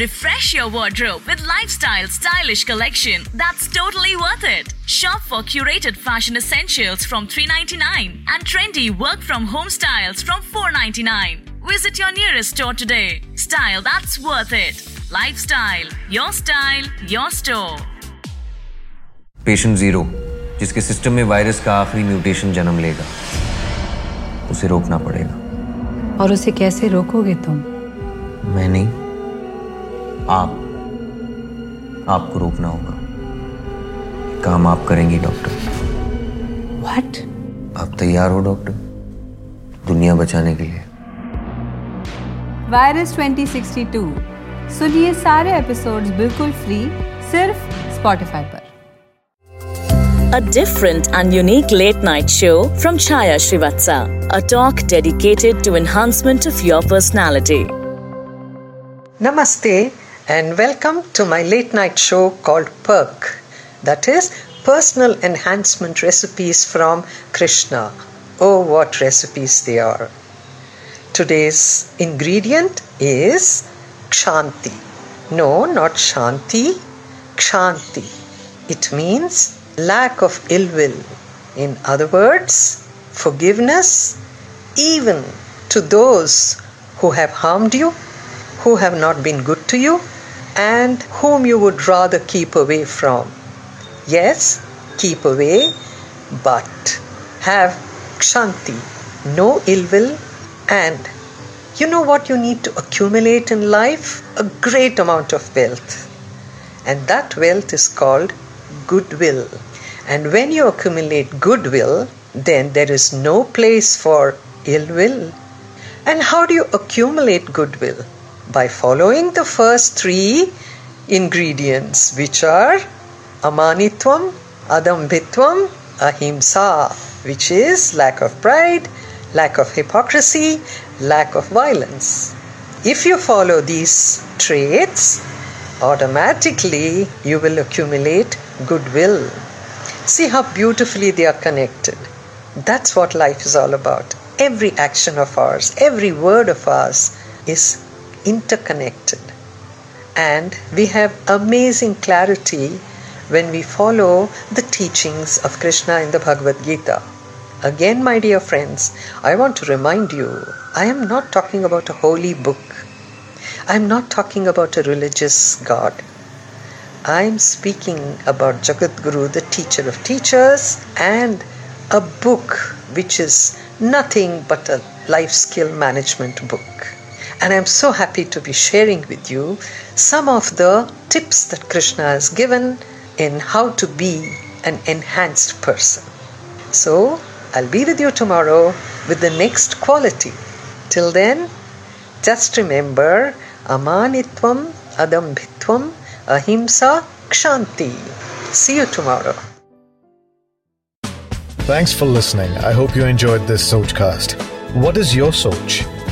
Refresh your wardrobe with lifestyle stylish collection that's totally worth it. Shop for curated fashion essentials from 399 and trendy work from home styles from 499. Visit your nearest store today. Style that's worth it. Lifestyle, your style, your store. Patient zero जिसके system में virus का आखिरी mutation जन्म लेगा उसे रोकना पड़ेगा और उसे कैसे रोकोगे तुम मैं नहीं आप आपको रोकना होगा काम आप करेंगी डॉक्टर व्हाट आप तैयार हो डॉक्टर दुनिया बचाने के लिए वायरस 2062 सुनिए सारे एपिसोड्स बिल्कुल फ्री सिर्फ़ स्पॉटिफाई पर A different and unique late night show from Chaya Srivatsa. A talk dedicated to enhancement of your personality. Namaste and welcome to my late night show called Perk. That is personal enhancement recipes from Krishna. Oh, what recipes they are! Today's ingredient is Kshanti. No, not Shanti, Kshanti. It means lack of ill will. In other words, forgiveness even to those who have harmed you, who have not been good to you, and whom you would rather keep away from. Yes, keep away, but have kshanti, no ill will, and you know what you need to accumulate in life? A great amount of wealth. And that wealth is called goodwill. And when you accumulate goodwill, then there is no place for ill will. And how do you accumulate goodwill? By following the first three ingredients, which are amanitvam, adambhitvam, ahimsa, which is lack of pride, lack of hypocrisy, lack of violence. If you follow these traits, automatically you will accumulate goodwill. See how beautifully they are connected. That's what life is all about. Every action of ours, every word of ours is interconnected. And we have amazing clarity when we follow the teachings of Krishna in the Bhagavad Gita. Again, my dear friends, I want to remind you I am not talking about a holy book. I am not talking about a religious God. I am speaking about Jagat Guru, the teacher of teachers, and a book which is nothing but a life skill management book. And I'm so happy to be sharing with you some of the tips that Krishna has given in how to be an enhanced person. So, I'll be with you tomorrow with the next quality. Till then, just remember amanitvam, adambhitvam, ahimsa, kshanti. See you tomorrow. Thanks for listening. I hope you enjoyed this Sochcast. What is your Soch?